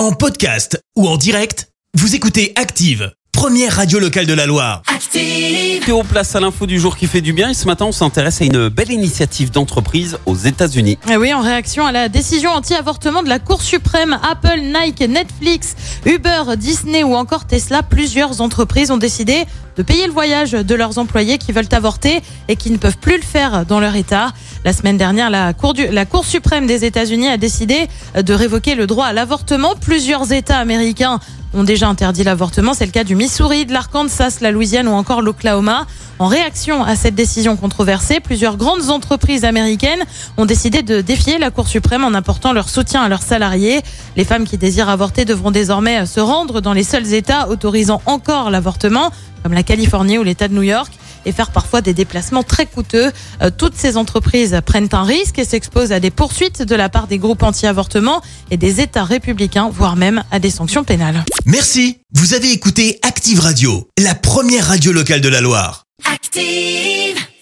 En podcast ou en direct, vous écoutez Active, première radio locale de la Loire. Active. Théo place à l'info du jour qui fait du bien et ce matin on s'intéresse à une belle initiative d'entreprise aux États-Unis. Et oui, en réaction à la décision anti-avortement de la Cour suprême, Apple, Nike, Netflix, Uber, Disney ou encore Tesla, plusieurs entreprises ont décidé de payer le voyage de leurs employés qui veulent avorter et qui ne peuvent plus le faire dans leur État. La semaine dernière, la Cour, suprême des États-Unis a décidé de révoquer le droit à l'avortement. Plusieurs États américains ont déjà interdit l'avortement. C'est le cas du Missouri, de l'Arkansas, la Louisiane ou encore l'Oklahoma. En réaction à cette décision controversée, plusieurs grandes entreprises américaines ont décidé de défier la Cour suprême en apportant leur soutien à leurs salariés. Les femmes qui désirent avorter devront désormais se rendre dans les seuls États autorisant encore l'avortement, comme la Californie ou l'État de New York et faire parfois des déplacements très coûteux. Euh, toutes ces entreprises prennent un risque et s'exposent à des poursuites de la part des groupes anti-avortement et des États républicains, voire même à des sanctions pénales. Merci. Vous avez écouté Active Radio, la première radio locale de la Loire. Active